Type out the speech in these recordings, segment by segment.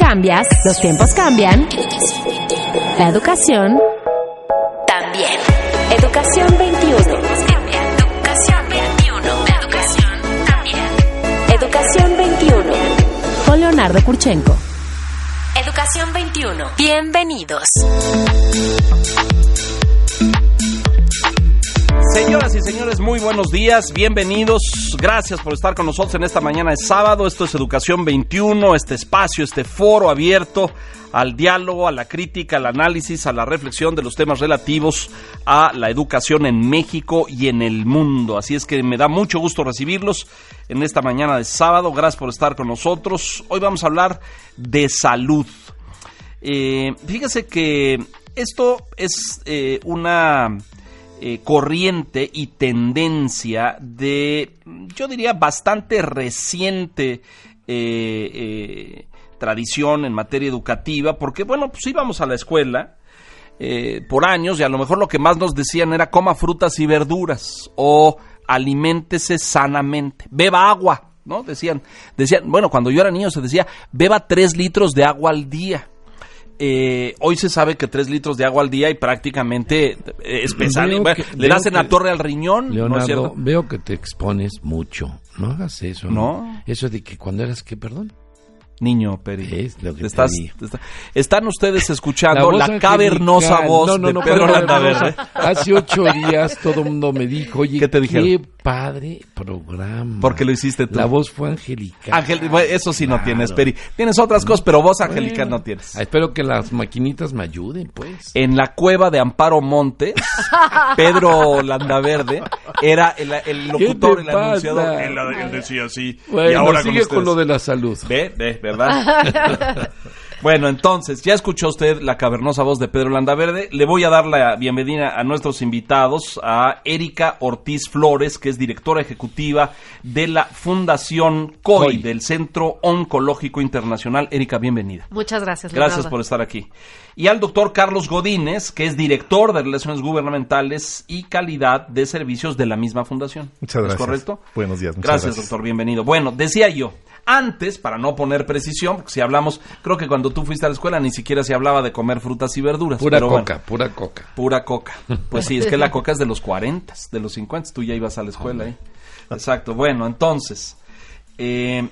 cambias, los tiempos cambian. La educación también. Educación 21. Educación 21. Educación también. Educación 21. Con Leonardo Kurchenko. Educación 21. Bienvenidos. Señoras y señores, muy buenos días, bienvenidos. Gracias por estar con nosotros en esta mañana de sábado. Esto es Educación 21, este espacio, este foro abierto al diálogo, a la crítica, al análisis, a la reflexión de los temas relativos a la educación en México y en el mundo. Así es que me da mucho gusto recibirlos en esta mañana de sábado. Gracias por estar con nosotros. Hoy vamos a hablar de salud. Eh, fíjese que esto es eh, una eh, corriente y tendencia de, yo diría, bastante reciente eh, eh, tradición en materia educativa, porque bueno, pues íbamos a la escuela por años y a lo mejor lo que más nos decían era coma frutas y verduras o aliméntese sanamente, beba agua, ¿no? Decían, decían, bueno, cuando yo era niño se decía, beba tres litros de agua al día. Eh, hoy se sabe que tres litros de agua al día y prácticamente es pesado. Le das en la torre al riñón. Leonardo, veo que te expones mucho. No hagas eso. No. Eso de que cuando eras, ¿qué, perdón? Niño Peri. Es lo que estás, están ustedes escuchando la, cavernosa voz de Pedro Landaverde. Hace ocho días todo el mundo me dijo, oye, ¿qué te padre programa. Porque lo hiciste tú. La voz fue angelical. Angel, eso sí no tienes, Peri. Tienes otras cosas, pero voz angelical no tienes. Espero que las maquinitas me ayuden, pues. En la cueva de Amparo Montes, Pedro Landaverde era el, locutor, el anunciador. Él, decía así. y ahora sigue con, lo de la salud. Ve, ve, ¿verdad? Bueno, entonces, ya escuchó usted la cavernosa voz de Pedro Landaverde. Le voy a dar la bienvenida a nuestros invitados, a Erika Ortiz Flores, que es directora ejecutiva de la Fundación COI, del Centro Oncológico Internacional. Erika, bienvenida. Muchas gracias. Leonardo. Gracias por estar aquí. Y al doctor Carlos Godínez, que es director de Relaciones Gubernamentales y Calidad de Servicios de la misma fundación. Muchas gracias. ¿Es correcto? Buenos días. Muchas gracias, gracias, doctor. Bienvenido. Bueno, decía yo, antes, para no poner precisión, porque si hablamos, creo que cuando tú fuiste a la escuela ni siquiera se hablaba de comer frutas y verduras. Pura coca, pura coca. Pura coca. Pues sí, es que la coca es de los 40, de los 50, tú ya ibas a la escuela, ¿eh? Exacto. Bueno, entonces, eh,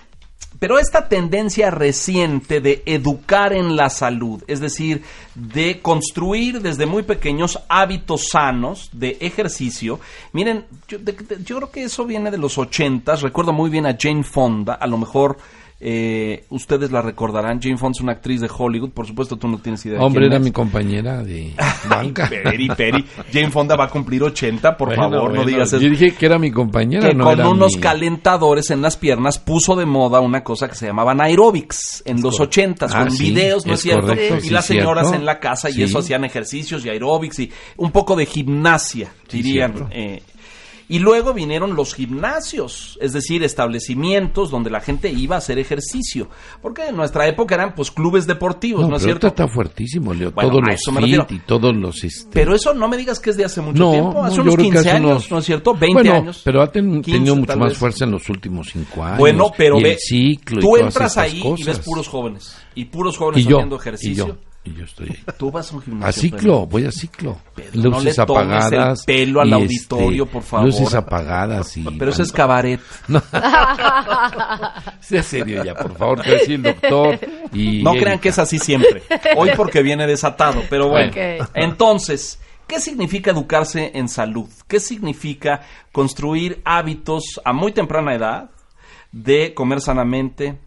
pero esta tendencia reciente de educar en la salud, es decir, de construir desde muy pequeños hábitos sanos de ejercicio, miren, yo, yo creo que eso viene de los ochentas, recuerdo muy bien a Jane Fonda, a lo mejor eh, ustedes la recordarán. Jane Fonda es una actriz de Hollywood. Por supuesto, tú no tienes idea. Hombre, era mi compañera de banca. peri, peri. Jane Fonda va a cumplir 80, por favor, no digas eso. Yo dije que era mi compañera. Que con unos calentadores en las piernas puso de moda una cosa que se llamaba aerobics en los 80 ah, con videos, ¿no es, cierto? y las señoras en la casa y eso hacían ejercicios y aerobics y un poco de gimnasia, dirían. Eh, y luego vinieron los gimnasios, es decir, establecimientos donde la gente iba a hacer ejercicio. Porque en nuestra época eran pues clubes deportivos, ¿no, es cierto? está fuertísimo, Leo. todos los fit y todos los... Este... Pero eso no me digas que es de hace mucho tiempo. Hace unos 15 años, ¿no es cierto? 20 bueno, años. pero ha tenido mucho más fuerza en los últimos 5 años. Bueno, pero ve, ciclo tú entras ahí y ves puros jóvenes. Y puros jóvenes haciendo ejercicio yo estoy ahí. Tú vas a un gimnasio. A ciclo, voy a ciclo. luces no apagadas. El pelo al auditorio, este, por favor. Luces apagadas y. Pero eso es cabaret. No. sea serio ya, por favor, que el doctor. Y no crean que es así siempre. Hoy porque viene desatado, pero bueno. Entonces. ¿Qué significa educarse en salud? ¿Qué significa construir hábitos a muy temprana edad de comer sanamente,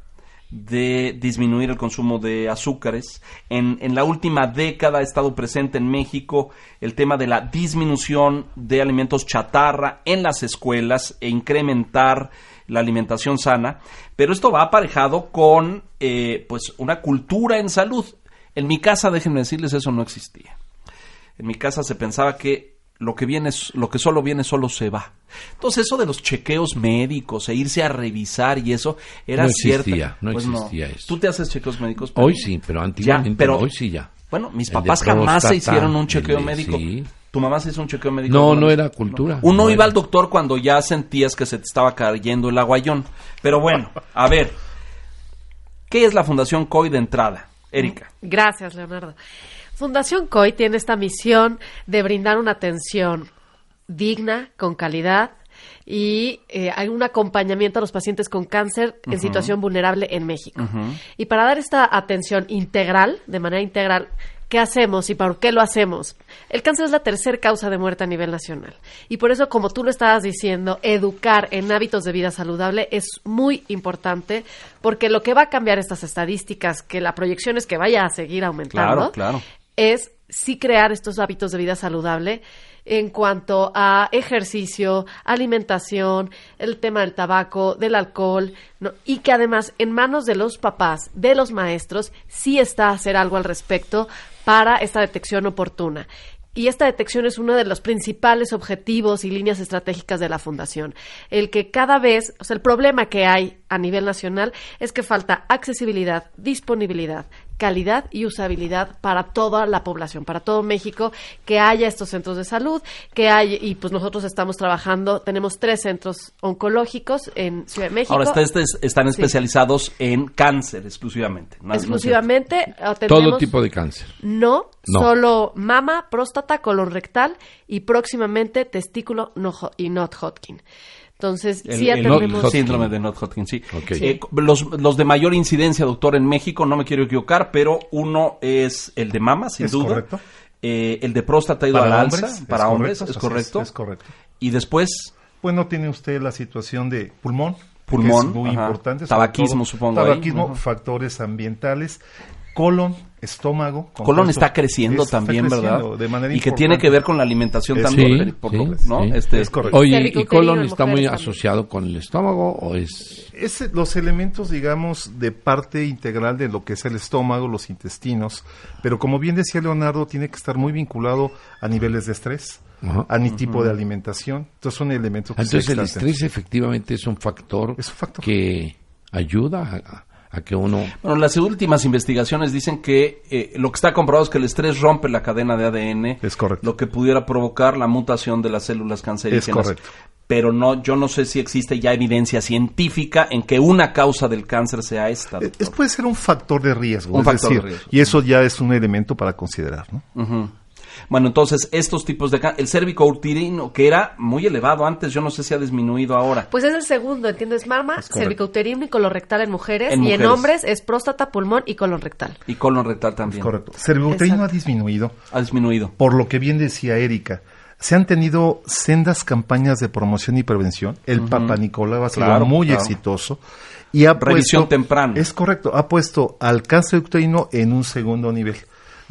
de disminuir el consumo de azúcares. En, en, la última década ha estado presente en México el tema de la disminución de alimentos chatarra en las escuelas e incrementar la alimentación sana, pero esto va aparejado con eh, pues una cultura en salud. En mi casa, déjenme decirles, eso no existía. En mi casa se pensaba que lo que viene, lo que solo viene solo se va. Entonces eso de los chequeos médicos e irse a revisar y eso era no existía, No pues existía eso. ¿Tú te haces chequeos médicos? Hoy sí, pero antiguamente pero, hoy sí ya. Bueno, mis papás jamás se hicieron un chequeo médico. ¿Tu mamá se hizo un chequeo médico? No, no era cultura. Uno iba al doctor cuando ya sentías que se te estaba cayendo el aguayón. Pero bueno, a ver, ¿Qué es la Fundación COI de entrada? Erika. Gracias, Leonardo. Fundación COI tiene esta misión de brindar una atención digna, con calidad, y eh, hay un acompañamiento a los pacientes con cáncer en situación vulnerable en México. Y para dar esta atención integral, de manera integral, ¿qué hacemos y por qué lo hacemos? El cáncer es la tercera causa de muerte a nivel nacional. Y por eso, como tú lo estabas diciendo, educar en hábitos de vida saludable es muy importante porque lo que va a cambiar estas estadísticas, que la proyección es que vaya a seguir aumentando, es sí crear estos hábitos de vida saludable en cuanto a ejercicio, alimentación, el tema del tabaco, del alcohol, y que además en manos de los papás, de los maestros, sí está hacer algo al respecto para esta detección oportuna. Y esta detección es uno de los principales objetivos y líneas estratégicas de la Fundación. El que cada vez, o sea, el problema que hay a nivel nacional es que falta accesibilidad, disponibilidad, calidad y usabilidad para toda la población, para todo México, que haya estos centros de salud, que hay, y pues nosotros estamos trabajando, tenemos tres centros oncológicos en Ciudad de México. Ahora, ustedes están especializados en cáncer exclusivamente. exclusivamente. Todo tipo de cáncer. No, solo mama, próstata, colon rectal y próximamente testículo y not Hodgkin. Entonces, sí ya tenemos... síndrome de Not Hodgkin, sí. Eh, los, los, de mayor incidencia, doctor, en México, no me quiero equivocar, pero uno es el de mama, sin duda. Correcto. Eh, el de próstata ha ido para la alza, para hombres, es correcto. Es, correcto. Y después... Bueno, tiene usted la situación de pulmón, pulmón, es muy importante. Tabaquismo, supongo. Tabaquismo, factores ambientales, colon, estómago. Colon está creciendo también, ¿verdad? y que tiene que ver con la alimentación eh, también, ¿no? Este, es correcto. Oye, ¿y colon está muy asociado con el estómago o es...? es... Los elementos, digamos, de parte integral de lo que es el estómago, los intestinos, pero como bien decía Leonardo, tiene que estar muy vinculado a niveles de estrés. a mi tipo de alimentación. Entonces son elementos que Entonces el estrés efectivamente es un factor, es un factor. que ayuda a, a que uno... Bueno, las últimas investigaciones dicen que eh, lo que está comprobado es que el estrés rompe la cadena de ADN. Es correcto. Lo que pudiera provocar la mutación de las células cancerígenas. Es correcto. Pero no, yo no sé si existe ya evidencia científica en que una causa del cáncer sea esta. Es, puede ser un factor de riesgo. Un factor de riesgo. Y eso ya es un elemento para considerar, ¿no? Bueno, entonces, estos tipos de cáncer, el cérvico uterino, que era muy elevado antes, yo no sé si ha disminuido ahora. Pues es el segundo, ¿entiendes? Mama, uterino y colon rectal en mujeres, y en hombres es próstata, pulmón y colon rectal. Y colon rectal también. correcto. Cervicouterino ha disminuido. Ha disminuido. Por lo que bien decía Erika, se han tenido sendas campañas de promoción y prevención. El Papa Nicolau ha sido muy exitoso. Y ha Revisión temprana. Es correcto, ha puesto al cáncer uterino en un segundo nivel.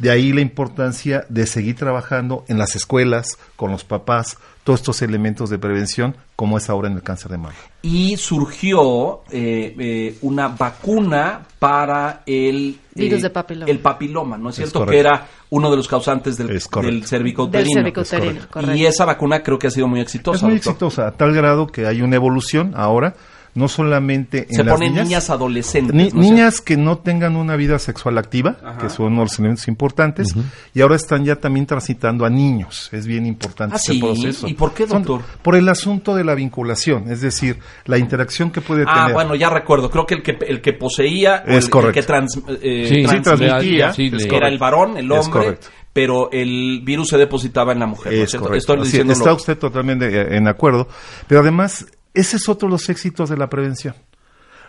De ahí la importancia de seguir trabajando en las escuelas, con los papás, todos estos elementos de prevención, como es ahora en el cáncer de mama. Y surgió eh, eh, una vacuna para el virus eh, de papiloma. El papiloma, ¿no es, cierto? que era uno de los causantes del, del cervicouterino. Y esa vacuna creo que ha sido muy exitosa. Es muy exitosa, a tal grado que hay una evolución ahora no solamente en Se las ponen niñas, adolescentes. niñas que no tengan una vida sexual activa, que son los elementos importantes, y ahora están ya también transitando a niños. Es bien importante ese ah, proceso. ¿Y por qué, doctor? por el asunto de la vinculación, es decir, la interacción que puede ah, tener. Ah, bueno, ya recuerdo. Creo que el que, el que poseía, es el, que trans, eh, transmitía, era el varón, el hombre pero el virus se depositaba en la mujer. Es está usted totalmente en acuerdo, pero además ese es otro de los éxitos de la prevención.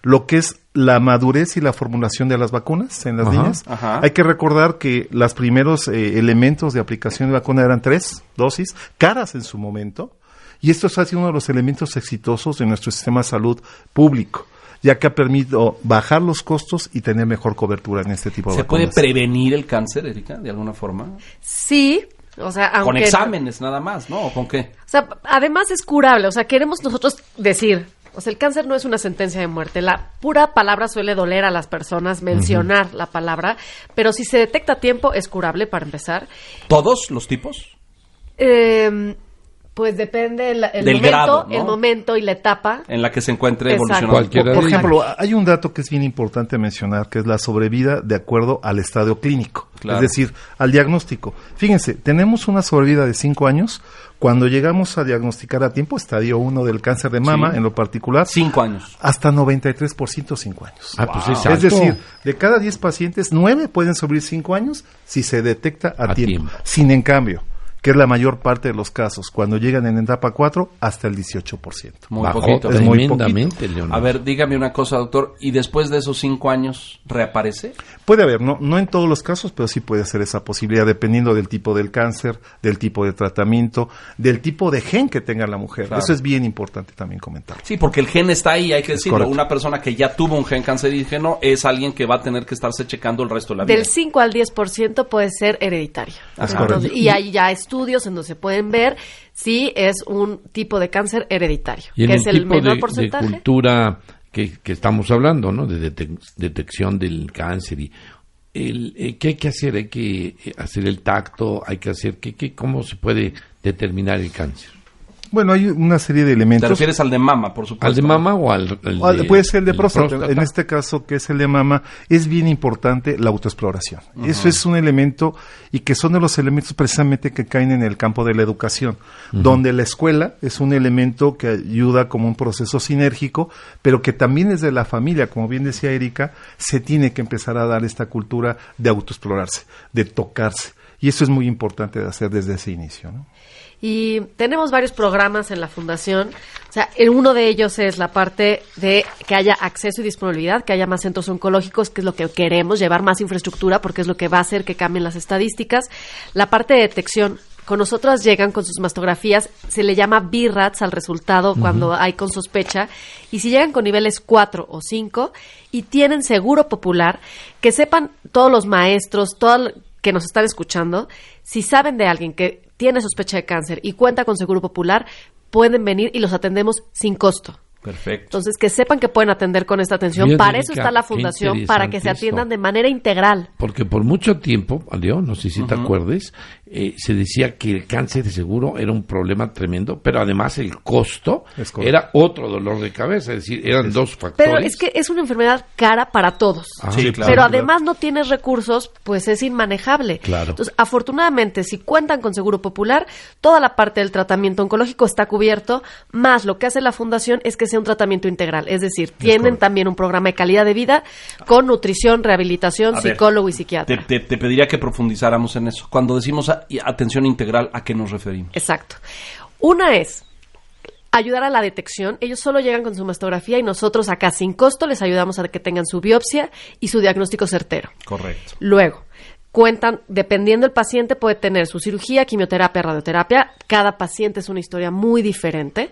Lo que es la madurez y la formulación de las vacunas en las niñas. Hay que recordar que los primeros eh, elementos de aplicación de vacuna eran tres dosis, caras en su momento, y esto ha sido uno de los elementos exitosos de nuestro sistema de salud público ya que ha permitido bajar los costos y tener mejor cobertura en este tipo de ¿Se puede prevenir el cáncer, Erika, de alguna forma? Sí, o sea, con exámenes nada más, ¿no? ¿O con qué? O sea, además es curable. O sea, queremos nosotros decir, o sea, el cáncer no es una sentencia de muerte. La pura palabra suele doler a las personas, mencionar la palabra, pero si se detecta a tiempo es curable para empezar. ¿Todos los tipos? Eh, Pues depende el, momento, el momento y la etapa en la que se encuentre evolucionando. Por, ejemplo, hay un dato que es bien importante mencionar, que es la sobrevida de acuerdo al estadio clínico, es decir, al diagnóstico. Fíjense, tenemos una sobrevida de cinco años cuando llegamos a diagnosticar a tiempo, estadio 1 del cáncer de mama en lo particular. Cinco años. Hasta 93% cinco años. Ah, pues es, es, decir, de cada 10 pacientes, 9 pueden sobrevivir cinco años si se detecta a, tiempo. Sin en cambio, que es la mayor parte de los casos, cuando llegan en etapa 4 hasta el 18%. Muy poquito. Es muy poquito. A ver, dígame una cosa, doctor, ¿y después de esos 5 años reaparece? Puede haber, no, no en todos los casos, pero sí puede ser esa posibilidad, dependiendo del tipo del cáncer, del tipo de tratamiento, del tipo de gen que tenga la mujer. Eso es bien importante también comentar. Sí, porque el gen está ahí, hay que decirlo. Una persona que ya tuvo un gen cancerígeno es alguien que va a tener que estarse checando el resto de la vida. Del 5 al 10% puede ser hereditario. y ahí ya es estudios en donde se pueden ver si es un tipo de cáncer hereditario, que es el, menor porcentaje. De cultura que, estamos hablando, ¿no? De detección del cáncer y el, eh, ¿qué hay que hacer? Hay que hacer el tacto, hay que hacer, ¿qué, qué, ¿cómo se puede determinar el cáncer? Bueno, hay una serie de elementos. ¿Te refieres al de mama, por supuesto? ¿Al de mama o al, de, Puede ser el de próstata. En este caso, que es el de mama, es bien importante la autoexploración. Eso es un elemento y que son de los elementos precisamente que caen en el campo de la educación, donde la escuela es un elemento que ayuda como un proceso sinérgico, pero que también desde la familia, como bien decía Erika, se tiene que empezar a dar esta cultura de autoexplorarse, de tocarse. Y eso es muy importante de hacer desde ese inicio. ¿no? Y tenemos varios programas en la fundación. O sea, uno de ellos es la parte de que haya acceso y disponibilidad, que haya más centros oncológicos, que es lo que queremos, llevar más infraestructura, porque es lo que va a hacer que cambien las estadísticas. La parte de detección. Con nosotras llegan con sus mastografías, se le llama BIRATS al resultado cuando hay con sospecha, y si llegan con niveles 4 o 5 y tienen seguro popular, que sepan todos los maestros, todos que nos están escuchando, si saben de alguien que tiene sospecha de cáncer y cuenta con Seguro Popular, pueden venir y los atendemos sin costo. Perfecto. Entonces, que sepan que pueden atender con esta atención. para eso está la fundación, para que se atiendan de manera integral. Porque por mucho tiempo, no sé si te acuerdes, eh, se decía que el cáncer de seguro era un problema tremendo, pero además el costo era otro dolor de cabeza, es decir, eran dos factores. Pero es que es una enfermedad cara para todos. Ah, sí, claro, pero además no tienes recursos, pues es inmanejable. Claro. Entonces, afortunadamente, si cuentan con seguro popular, toda la parte del tratamiento oncológico está cubierto, más lo que hace la fundación es que sea un tratamiento integral, es decir, tienen también un programa de calidad de vida con nutrición, rehabilitación, psicólogo y psiquiatra. Te, te, pediría que profundizáramos en eso. Cuando decimos y atención integral, ¿a qué nos referimos? Exacto. Una es ayudar a la detección. Ellos solo llegan con su mastografía y nosotros acá sin costo les ayudamos a que tengan su biopsia y su diagnóstico certero. Correcto. Luego, cuentan, dependiendo del paciente, puede tener su cirugía, quimioterapia, radioterapia. Cada paciente es una historia muy diferente.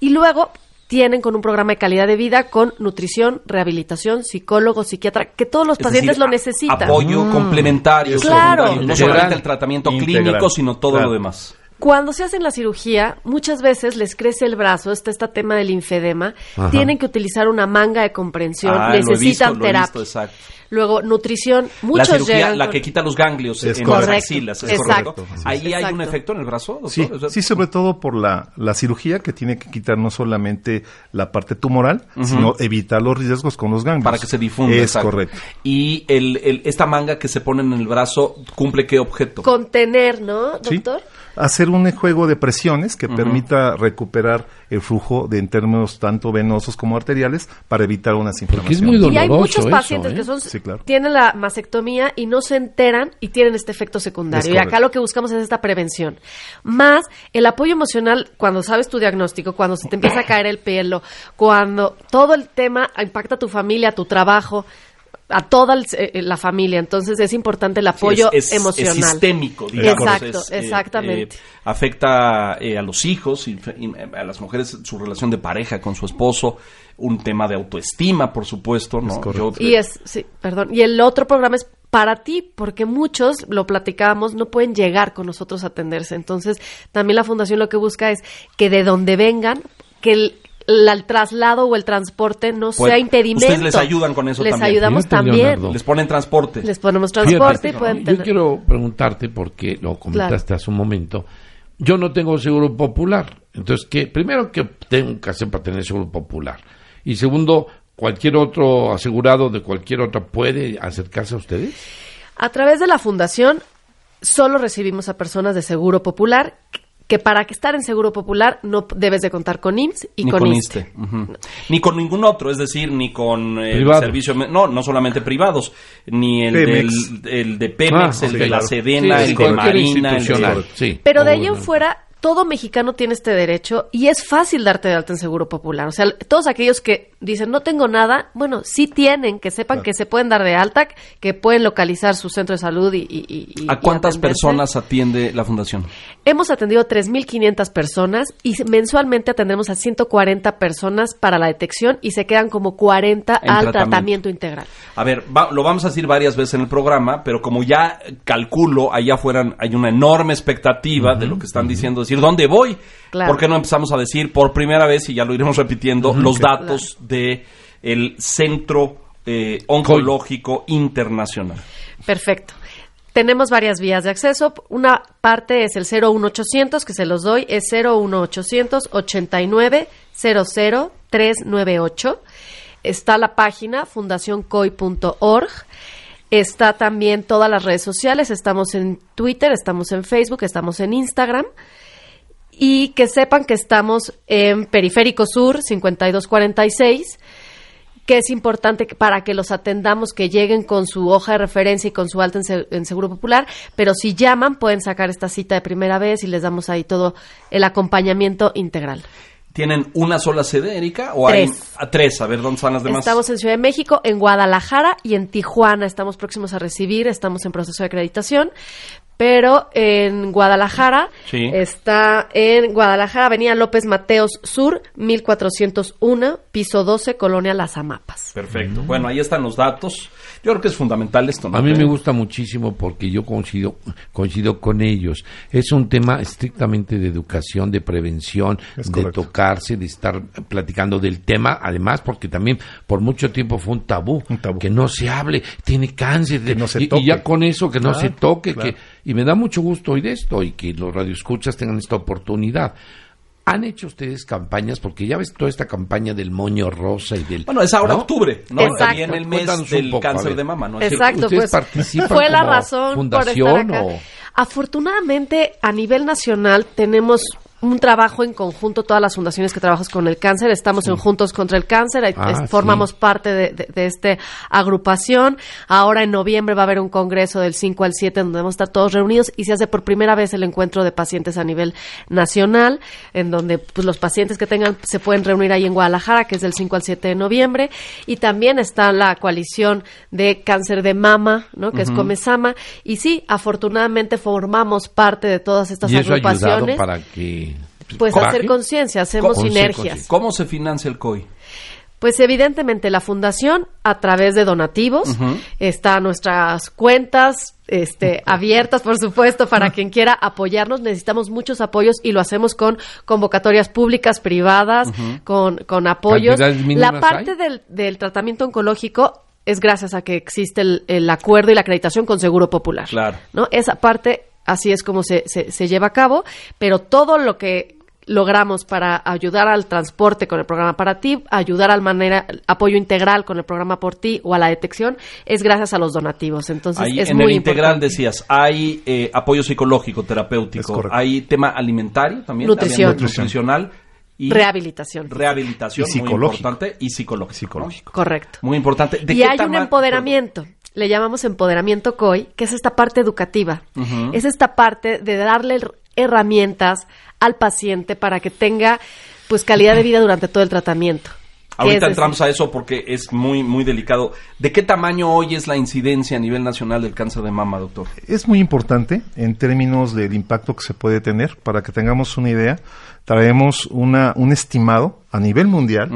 Y luego tienen con un programa de calidad de vida con nutrición, rehabilitación, psicólogo, psiquiatra, que todos los pacientes lo necesitan. Apoyo mm. complementario, claro. no solamente el tratamiento clínico, sino todo lo demás. Cuando se hacen la cirugía, muchas veces les crece el brazo, está este tema del linfedema, tienen que utilizar una manga de comprensión, ah, necesitan terapia. Luego, nutrición, muchos La cirugía, la que quita los ganglios en las axilas, ¿es correcto? ¿Ahí hay un efecto en el brazo, doctor? Sí, sobre todo por la, la cirugía que tiene que quitar no solamente la parte tumoral, sino evitar los riesgos con los ganglios. Para que se difunda. Es correcto. Y el, esta manga que se pone en el brazo, ¿cumple qué objeto? Contener, ¿no, doctor? Hacer un juego de presiones que permita recuperar el flujo de en términos tanto venosos como arteriales para evitar unas inflamaciones. y hay muchos pacientes ¿eh? que son, tienen la mastectomía y no se enteran y tienen este efecto secundario. y acá lo que buscamos es esta prevención. Más el apoyo emocional cuando sabes tu diagnóstico, cuando se te empieza a caer el pelo, cuando todo el tema impacta a tu familia, tu trabajo a toda eh, la familia. Entonces es importante el apoyo emocional. Es sistémico, digamos. Exacto, eh, exactamente. Eh, afecta a los hijos, y, a las mujeres, su relación de pareja con su esposo, un tema de autoestima, por supuesto. ¿no? y es, sí, perdón. Y el otro programa es para ti, porque muchos, lo platicábamos, no pueden llegar con nosotros a atenderse. Entonces, también la fundación lo que busca es que de donde vengan, que el, el traslado o el transporte no pues, sea impedimento. Ustedes les ayudan con eso les también. Les ayudamos también. Les ponen transporte. Les ponemos transporte y pueden Yo quiero preguntarte, porque lo comentaste hace un momento, yo no tengo seguro popular. Entonces, que primero que tengo que hacer para tener seguro popular. Y segundo, cualquier otro asegurado de cualquier otra puede acercarse a ustedes. A través de la fundación solo recibimos a personas de seguro popular que para estar en Seguro Popular no debes de contar con IMSS y con, ISTE. Ni con ningún otro, es decir, ni con el servicio, no, no solamente privados, ni el, el de Pemex, ah, el de la Sedena, el de Marina, el de... Pero de ahí en fuera todo mexicano tiene este derecho y es fácil darte de alta en Seguro Popular. O sea, todos aquellos que dicen no tengo nada, bueno, sí tienen, que sepan que se pueden dar de alta, que pueden localizar su centro de salud y... ¿A cuántas personas atiende la fundación? Hemos atendido 3.500 personas y mensualmente atendemos a 140 personas para la detección y se quedan como 40 al tratamiento. integral. A ver, lo vamos a decir varias veces en el programa, pero como ya calculo, allá afuera hay una enorme expectativa de lo que están diciendo dónde voy. ¿Por qué no empezamos a decir por primera vez, y ya lo iremos repitiendo, los datos del el Centro eh, Oncológico Internacional? Perfecto. Tenemos varias vías de acceso. Una parte es el 01800, que se los doy, es 01800 89 00 398. Está la página fundacioncoy.org. Está también todas las redes sociales. Estamos en Twitter, estamos en Facebook, estamos en Instagram y que sepan que estamos en Periférico Sur 5246 que es importante para que los atendamos, que lleguen con su hoja de referencia y con su alta en, Seguro Popular, pero si llaman pueden sacar esta cita de primera vez y les damos ahí todo el acompañamiento integral. ¿Tienen una sola sede, Erika? ¿O tres. hay a tres? A ver, ¿dónde están las demás? Estamos en Ciudad de México, en Guadalajara y en Tijuana. Estamos próximos a recibir, estamos en proceso de acreditación pero en Guadalajara está en Guadalajara, Avenida López Mateos Sur, 1401, piso 12, Colonia Las Amapas. Perfecto. Bueno, ahí están los datos. Yo creo que es fundamental esto. A mí me gusta muchísimo porque yo coincido, coincido con ellos. Es un tema estrictamente de educación, de prevención, de tocarse, de estar platicando del tema. Además, porque también por mucho tiempo fue un tabú, que no se hable, tiene cáncer, de, no se y, ya con eso que no se toque, que y me da mucho gusto oír esto y que los radioescuchas tengan esta oportunidad. ¿Han hecho ustedes campañas? Porque ya ves toda esta campaña del moño rosa y del... Bueno, es ahora octubre, ¿no? Exacto. Viene el mes del cáncer de mama, ¿no? Exacto, pues fue la razón fundación por estar Afortunadamente, a nivel nacional tenemos un trabajo en conjunto, todas las fundaciones que trabajas con el cáncer, estamos en Juntos contra el Cáncer, ah, formamos parte de, de, esta agrupación. Ahora en noviembre va a haber un congreso del 5 al 7 donde vamos a estar todos reunidos y se hace por primera vez el encuentro de pacientes a nivel nacional, en donde pues, los pacientes que tengan se pueden reunir ahí en Guadalajara, que es del 5 al 7 de noviembre. Y también está la coalición de cáncer de mama, ¿no? que es Comesama. Y sí, afortunadamente formamos parte de todas estas agrupaciones. para que pues hacer conciencia, hacemos sinergias. ¿Cómo se financia el COI? Pues evidentemente la fundación a través de donativos está nuestras cuentas este, abiertas, por supuesto, para quien quiera apoyarnos. Necesitamos muchos apoyos y lo hacemos con convocatorias públicas, privadas, con, con apoyos. La parte del, del tratamiento oncológico es gracias a que existe el, el, acuerdo y la acreditación con Seguro Popular. Claro. ¿no? Esa parte así es como se, se, se lleva a cabo, pero todo lo que logramos para ayudar al transporte con el programa para ti, ayudar al manera apoyo integral con el programa por ti o a la detección es gracias a los donativos. Entonces es en el integral decías hay eh, apoyo psicológico, terapéutico, hay tema alimentario también, Nutrición. nutricional. Y rehabilitación. Rehabilitación, muy importante, y psicológico. Correcto. Muy importante. y hay un empoderamiento le llamamos empoderamiento COI, que es esta parte educativa. Es esta parte de darle herramientas al paciente para que tenga pues calidad de vida durante todo el tratamiento. Ahorita entramos a eso porque es muy muy delicado. ¿De qué tamaño hoy es la incidencia a nivel nacional del cáncer de mama, doctor? Es muy importante en términos del impacto que se puede tener. Para que tengamos una idea, traemos una, un estimado a nivel mundial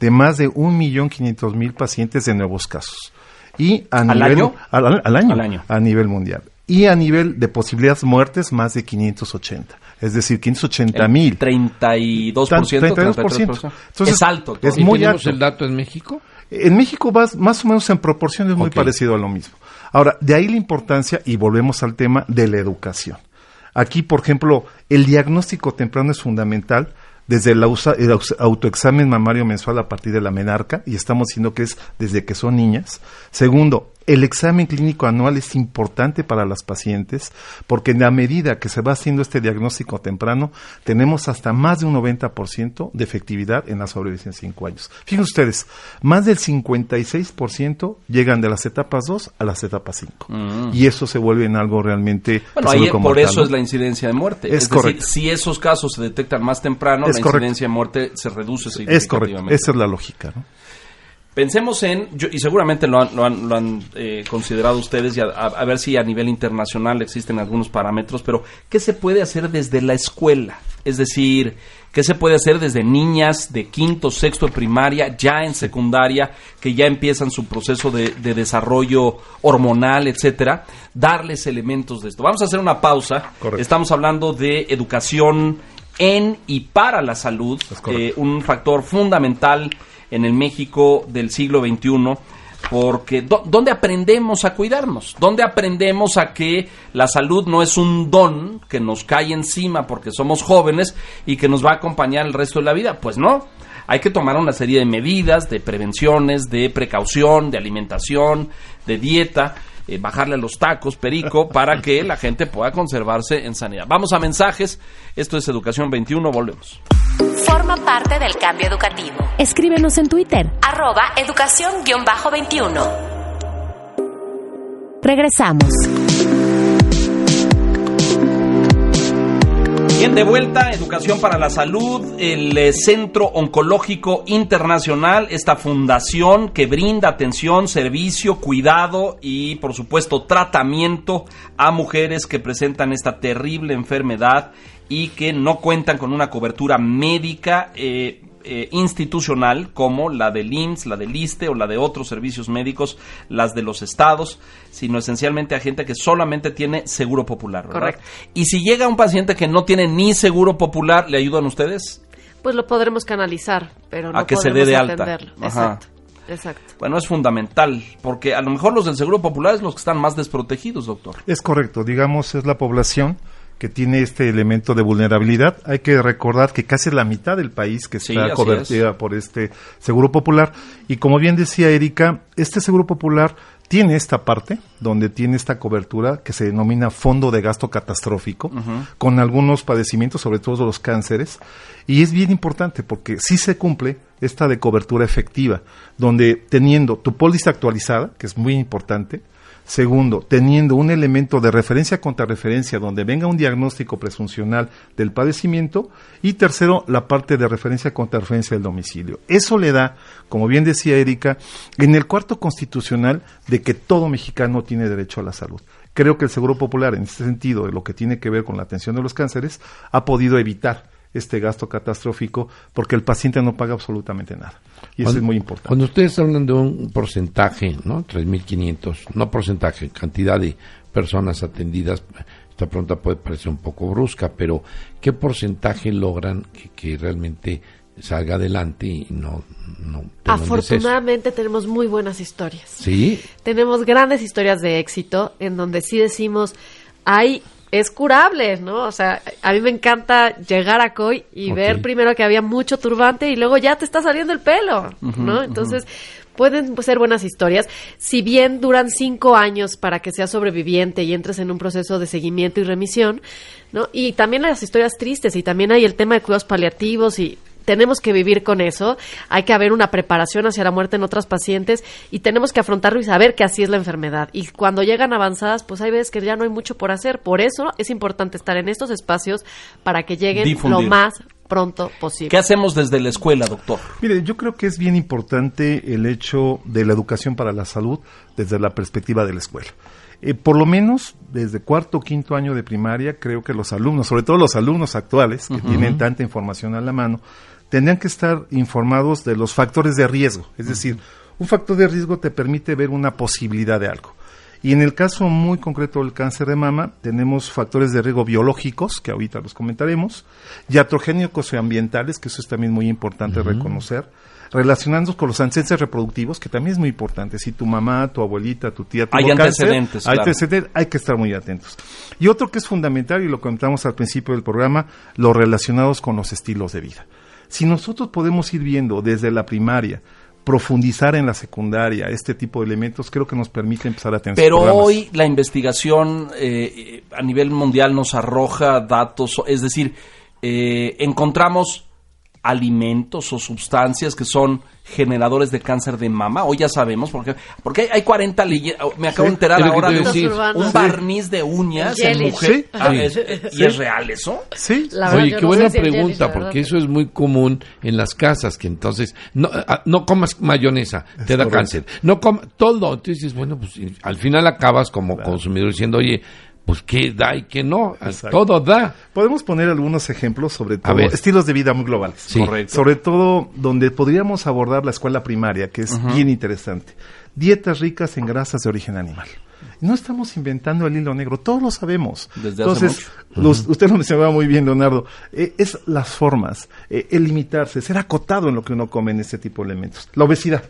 de más de un millón quinientos mil pacientes de nuevos casos y a ¿Al nivel año? Al, año, a nivel mundial y a nivel de posibilidades muertes más de 580 es decir 580 mil. 32%, 32%. Entonces, es alto es muy alto. el dato en México en México va más o menos en proporciones muy parecido a lo mismo. Ahora de ahí la importancia y volvemos al tema de la educación. Aquí, por ejemplo, el diagnóstico temprano es fundamental. Desde el, autoexamen mamario mensual a partir de la menarca, y estamos diciendo que es desde que son niñas. Segundo, el examen clínico anual es importante para las pacientes porque en la medida que se va haciendo este diagnóstico temprano, tenemos hasta más de un 90% de efectividad en la sobrevivencia en 5 años. Fíjense ustedes, más del 56% llegan de las etapas 2 a las etapas 5. Mm. Y eso se vuelve en algo realmente... Bueno, ahí por eso es la incidencia de muerte. Es, correcto. decir, si esos casos se detectan más temprano, la incidencia de muerte se reduce significativamente. Es correcto, esa es la lógica. ¿no? Pensemos en, y seguramente lo han, lo han, lo han eh, considerado ustedes, y a, ver si a nivel internacional existen algunos parámetros, pero ¿qué se puede hacer desde la escuela? Es decir, ¿qué se puede hacer desde niñas de quinto, sexto de primaria, ya en secundaria, que ya empiezan su proceso de, desarrollo hormonal, etcétera? Darles elementos de esto. Vamos a hacer una pausa. Estamos hablando de educación en y para la salud, eh, un factor fundamental en el México del siglo XXI, porque ¿dónde aprendemos a cuidarnos? ¿Dónde aprendemos a que la salud no es un don que nos cae encima porque somos jóvenes y que nos va a acompañar el resto de la vida? Pues no. Hay que tomar una serie de medidas, de prevenciones, de precaución, de alimentación, de dieta, eh, bajarle los tacos, perico, para que la gente pueda conservarse en sanidad. Vamos a mensajes. Esto es Educación 21. Volvemos. Forma parte del cambio educativo. Escríbenos en Twitter. Arroba educación-21. Regresamos. Bien, de vuelta, Educación para la Salud, el eh, Centro Oncológico Internacional, esta fundación que brinda atención, servicio, cuidado y, por supuesto, tratamiento a mujeres que presentan esta terrible enfermedad y que no cuentan con una cobertura médica eh, eh, institucional como la del IMSS, la del ISTE o la de otros servicios médicos, las de los estados, sino esencialmente a gente que solamente tiene seguro popular, ¿verdad? Y si llega un paciente que no tiene ni seguro popular, ¿le ayudan ustedes? Pues lo podremos canalizar, pero no a que se dé de alta. Exacto. Exacto. Bueno, es fundamental, porque a lo mejor los del Seguro Popular es los que están más desprotegidos, doctor. Es correcto, digamos, es la población que tiene este elemento de vulnerabilidad. Hay que recordar que casi la mitad del país que está cobertida por este seguro popular. Y como bien decía Erika, este seguro popular tiene esta parte donde tiene esta cobertura que se denomina fondo de gasto catastrófico, con algunos padecimientos, sobre todo los cánceres, y es bien importante porque sí se cumple esta de cobertura efectiva, donde teniendo tu póliza actualizada, que es muy importante, Segundo, teniendo un elemento de referencia contra referencia donde venga un diagnóstico presuncional del padecimiento. Y tercero, la parte de referencia contra referencia del domicilio. Eso le da, como bien decía Erika, en el cuarto constitucional de que todo mexicano tiene derecho a la salud. Creo que el Seguro Popular, en este sentido, de lo que tiene que ver con la atención de los cánceres, ha podido evitar este gasto catastrófico porque el paciente no paga absolutamente nada. Y eso es muy importante. Cuando ustedes hablan de un porcentaje, ¿no? 3.500, no porcentaje, cantidad de personas atendidas, esta pregunta puede parecer un poco brusca, pero ¿qué porcentaje logran que, realmente salga adelante y no, no Afortunadamente tenemos muy buenas historias. Sí. Tenemos grandes historias de éxito en donde sí decimos hay es curable, ¿no? O sea, a mí me encanta llegar a COI y ver primero que había mucho turbante y luego ya te está saliendo el pelo, ¿no? Entonces, pueden ser buenas historias. Si bien duran cinco años para que seas sobreviviente y entres en un proceso de seguimiento y remisión, ¿no? Y también las historias tristes y también hay el tema de cuidados paliativos y tenemos que vivir con eso, hay que haber una preparación hacia la muerte en otras pacientes y tenemos que afrontarlo y saber que así es la enfermedad. Y cuando llegan avanzadas, pues hay veces que ya no hay mucho por hacer. Por eso es importante estar en estos espacios para que lleguen lo más pronto posible. ¿Qué hacemos desde la escuela, doctor? Mire, yo creo que es bien importante el hecho de la educación para la salud desde la perspectiva de la escuela. Eh, por lo menos desde cuarto o quinto año de primaria, creo que los alumnos, sobre todo los alumnos actuales, que tienen tanta información a la mano, tendrían que estar informados de los factores de riesgo. Es decir, un factor de riesgo te permite ver una posibilidad de algo. Y en el caso muy concreto del cáncer de mama, tenemos factores de riesgo biológicos, que ahorita los comentaremos, iatrogénicos y ambientales, que eso es también muy importante reconocer, relacionándonos con los antecedentes reproductivos, que también es muy importante. Si tu mamá, tu abuelita, tu tía tuvo hay antecedentes, hay antecedentes, hay que estar muy atentos. Y otro que es fundamental, y lo comentamos al principio del programa, los relacionados con los estilos de vida. Si nosotros podemos ir viendo desde la primaria, profundizar en la secundaria este tipo de elementos creo que nos permite empezar a tener pero hoy la investigación eh, a nivel mundial nos arroja datos es decir eh, encontramos alimentos o sustancias que son generadores de cáncer de mama, hoy ya sabemos, porque, porque hay 40 leyes, me acabo de enterar ahora de un, barniz de uñas en mujer, ah, ¿y es real eso? Sí. Oye, qué buena pregunta, porque eso es muy común en las casas, que entonces, no, ah, no comas mayonesa, te da cáncer, no comas todo, entonces, bueno, pues al final acabas como consumidor diciendo, oye, pues qué da y qué no, todo da. Podemos poner algunos ejemplos sobre todo estilos de vida muy globales. Correcto. Sobre todo donde podríamos abordar la escuela primaria, que es bien interesante. Dietas ricas en grasas de origen animal. No estamos inventando el hilo negro, todos lo sabemos. Desde Entonces, usted lo mencionaba muy bien, Leonardo, eh, es las formas, eh, el limitarse, ser acotado en lo que uno come en este tipo de elementos. La obesidad,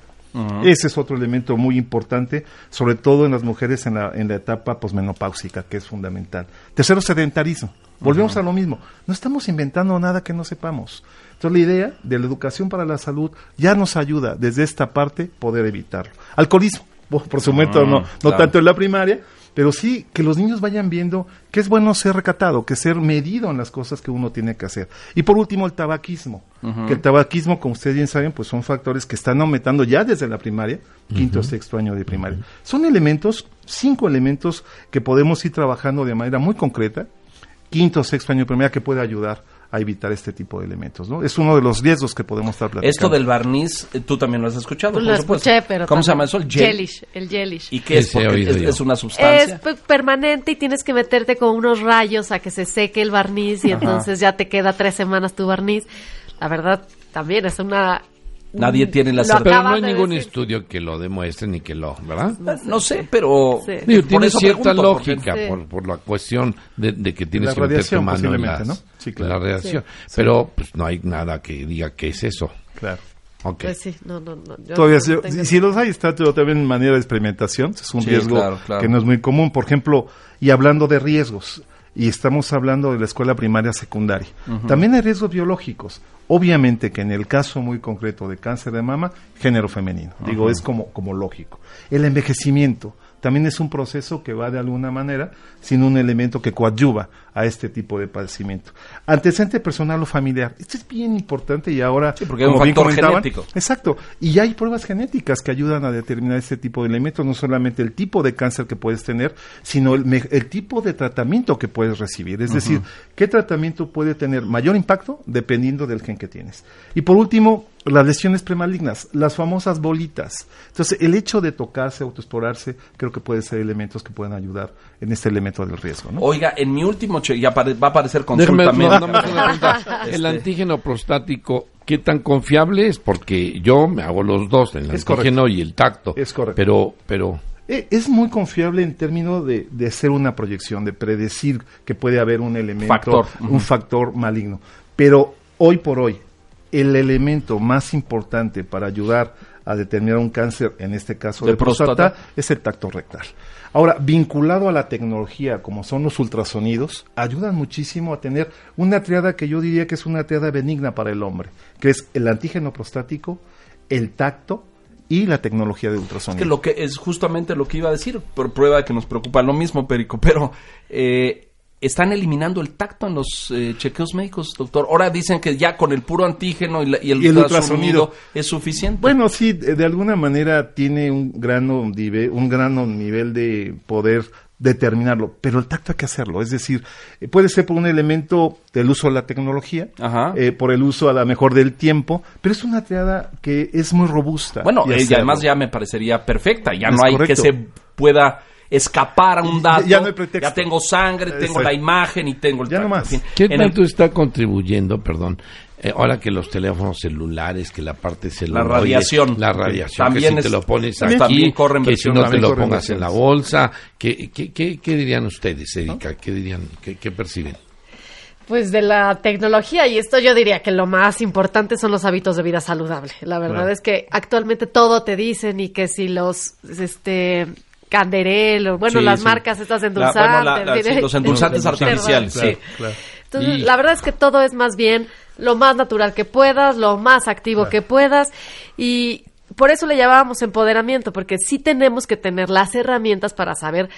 ese es otro elemento muy importante, sobre todo en las mujeres en la, en la etapa posmenopáusica, que es fundamental. Tercero, sedentarismo. Volvemos a lo mismo. No estamos inventando nada que no sepamos. Entonces, la idea de la educación para la salud ya nos ayuda desde esta parte poder evitarlo. Alcoholismo, por su momento no, no tanto en la primaria, pero sí que los niños vayan viendo que es bueno ser recatado, que ser medido en las cosas que uno tiene que hacer. Y por último, el tabaquismo, que el tabaquismo, como ustedes bien saben, pues son factores que están aumentando ya desde la primaria, quinto o sexto año de primaria. Son elementos, cinco elementos que podemos ir trabajando de manera muy concreta, quinto o sexto año de primaria, que puede ayudar a evitar este tipo de elementos, ¿no? Es uno de los riesgos que podemos estar platicando. Esto del barniz, eh, tú también lo has escuchado, pues lo escuché, pero ¿Cómo se llama eso? El gelish, el gelish. ¿Y qué es? es, una sustancia. Es permanente y tienes que meterte con unos rayos a que se seque el barniz y entonces ya te queda tres semanas tu barniz. La verdad, también es una Nadie tiene la certeza. Pero no hay ningún estudio que lo demuestre ni que lo, ¿verdad? No sé, pero tiene cierta lógica por, por, la cuestión de, que tienes que meterte mano en ¿no? sí, claro. la radiación. Pero pues no hay nada que diga qué es eso. Claro. Okay. Pues sí, no, no, no. Todavía, si, los hay, está también en manera de experimentación. Es un riesgo que no es muy común. Por ejemplo, y hablando de riesgos, y estamos hablando de la escuela primaria secundaria. También hay riesgos biológicos. Obviamente que en el caso muy concreto de cáncer de mama, género femenino. Digo, es como, como lógico. El envejecimiento también es un proceso que va de alguna manera sin un elemento que coadyuva a este tipo de padecimiento. Antecedente personal o familiar. Esto es bien importante y ahora, sí, porque como un factor genético. Exacto. Y hay pruebas genéticas que ayudan a determinar este tipo de elementos, no solamente el tipo de cáncer que puedes tener, sino el, el tipo de tratamiento que puedes recibir. Es decir, qué tratamiento puede tener mayor impacto dependiendo del gen que tienes. Y por último, las lesiones premalignas, las famosas bolitas. Entonces, el hecho de tocarse, autoexplorarse, creo que puede ser elementos que pueden ayudar en este elemento del riesgo. Oiga, en mi último cheque, ya va a aparecer consulta. el antígeno prostático, ¿qué tan confiable es? Porque yo me hago los dos, el antígeno y el tacto. Es correcto. Pero, pero e, es muy confiable en términos de, de, hacer una proyección, de predecir que puede haber un elemento, un factor maligno. Pero hoy por hoy, el elemento más importante para ayudar a determinar un cáncer, en este caso de, próstata, es el tacto rectal. Ahora, vinculado a la tecnología, como son los ultrasonidos, ayudan muchísimo a tener una triada que yo diría que es una triada benigna para el hombre, que es el antígeno prostático, el tacto y la tecnología de ultrasonido. Es que lo que es justamente lo que iba a decir, por prueba que nos preocupa lo mismo, Perico, pero eh, están eliminando el tacto en los eh, chequeos médicos, doctor. Ahora dicen que ya con el puro antígeno y, el, ultrasonido, es suficiente. Bueno, sí, de, alguna manera tiene un gran nivel, un gran nivel de poder determinarlo, pero el tacto hay que hacerlo, es decir, eh, puede ser por un elemento del uso de la tecnología, eh, por el uso a lo mejor del tiempo, pero es una triada que es muy robusta. Bueno, y, además ya me parecería perfecta, ya no hay que se pueda escapar a un dato. Ya, tengo sangre, tengo la imagen y tengo el Ya no más. ¿Qué tanto está contribuyendo, perdón, eh, ahora que los teléfonos celulares, que la parte celular... La radiación. la radiación, también que si te lo pones aquí, que si no te lo pongas en la bolsa. ¿Qué, qué, qué, dirían ustedes, Erika? ¿Qué dirían, qué, qué perciben? Pues de la tecnología y esto yo diría que lo más importante son los hábitos de vida saludable. La verdad es que actualmente todo te dicen y que si los este Canderel, bueno, las marcas estas endulzantes. los endulzantes artificiales, sí. Entonces, la verdad es que todo es más bien lo más natural que puedas, lo más activo que puedas y por eso le llamábamos empoderamiento, porque sí tenemos que tener las herramientas para saber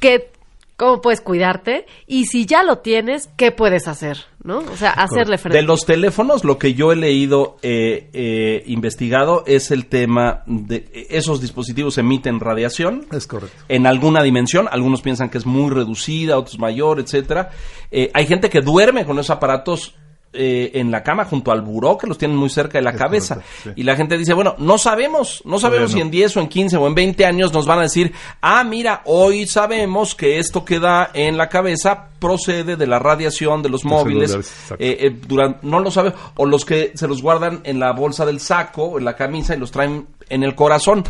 qué cómo puedes cuidarte y si ya lo tienes, ¿qué puedes hacer? ¿No? O sea, hacerle frente. De los teléfonos, lo que yo he leído, eh, eh, investigado, es el tema de esos dispositivos emiten radiación. Es correcto. En alguna dimensión, algunos piensan que es muy reducida, otros mayor, etcétera. Eh, hay gente que duerme con esos aparatos eh, en la cama junto al buró que los tienen muy cerca de la cabeza. Y la gente dice, bueno, no sabemos, no sabemos si en 10 o en 15 o en 20 años nos van a decir, ah, mira, hoy sabemos que esto que da en la cabeza procede de la radiación de los móviles. Eh, eh, durante, no lo sabe, o los que se los guardan en la bolsa del saco, en la camisa y los traen en el corazón.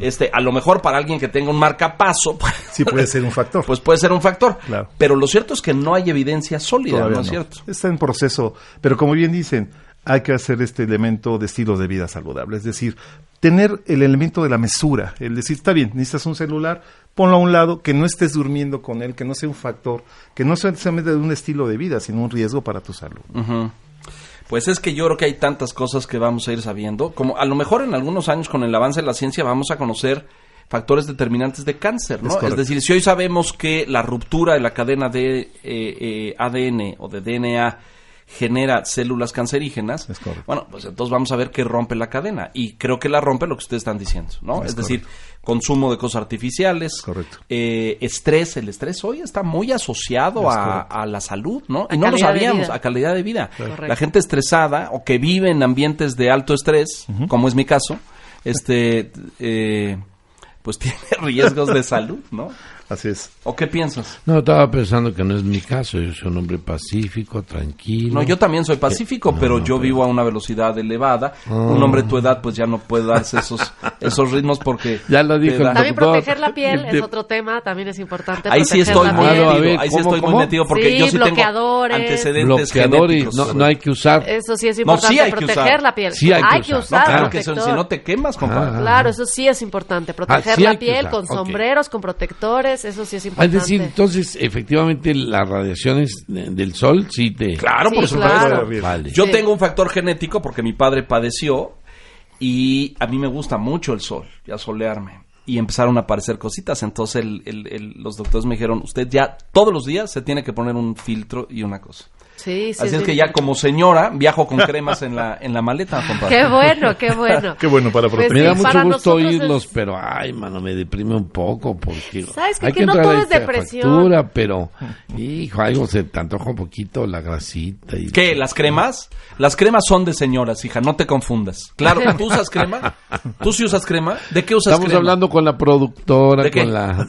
Este, a lo mejor para alguien que tenga un marcapaso, pues, sí puede ser un factor. Pues puede ser un factor. Pero lo cierto es que no hay evidencia sólida, ¿no es cierto? Está en proceso, pero como bien dicen, hay que hacer este elemento de estilo de vida saludable, es decir, tener el elemento de la mesura, el decir, está bien, necesitas un celular, ponlo a un lado, que no estés durmiendo con él, que no sea un factor, que no sea de un estilo de vida, sino un riesgo para tu salud. Pues es que yo creo que hay tantas cosas que vamos a ir sabiendo, como a lo mejor en algunos años con el avance de la ciencia vamos a conocer factores determinantes de cáncer, ¿no? Es, decir, si hoy sabemos que la ruptura de la cadena de eh, eh, ADN o de DNA genera células cancerígenas, bueno, pues entonces vamos a ver qué rompe la cadena. Y creo que la rompe lo que ustedes están diciendo, ¿no? Es, decir, consumo de cosas artificiales, eh, estrés, el estrés hoy está muy asociado a, la salud, ¿no? y no lo sabíamos, a calidad de vida. La gente estresada o que vive en ambientes de alto estrés, como es mi caso, este, eh, pues tiene riesgos de salud, ¿no? Así es. ¿O qué piensas? No, estaba pensando que no es mi caso. Yo soy un hombre pacífico, tranquilo. No, yo también soy pacífico, pero yo vivo a una velocidad elevada. Ah. Un hombre de tu edad, pues ya no puede darse esos, esos ritmos porque. Ya lo dijo. También proteger la piel es otro tema, también es importante. Ahí sí estoy muy metido. ahí sí estoy muy metido porque yo sí tengo antecedentes bloqueadores. No, no hay que usar. Eso sí es importante. sí hay proteger la piel. Sí hay, que usar. claro que si no te quemas, compadre. Claro, eso sí es importante. Proteger ah, la piel con sombreros, con protectores eso sí es importante. Es decir, entonces, efectivamente, las radiaciones del sol sí te... Claro, por supuesto. Yo tengo un factor genético porque mi padre padeció y a mí me gusta mucho el sol y asolearme. Y empezaron a aparecer cositas. Entonces los doctores me dijeron, usted ya todos los días se tiene que poner un filtro y una cosa. Sí, Así es, que ya como señora viajo con cremas en la, en la maleta, compadre. Qué bueno, qué bueno. qué bueno para pues proteger. me da mucho gusto oírlos, pero ay, mano, me deprime un poco porque ¿Sabes que, hay que, no todo es depresión? Factura, pero hijo, algo se te antoja un poquito la grasita y ¿Qué? ¿Las cremas? Las cremas son de señoras, hija, no te confundas. Claro, ¿tú usas crema? ¿Tú sí usas crema? ¿De qué usas crema? Estamos hablando con la productora, con la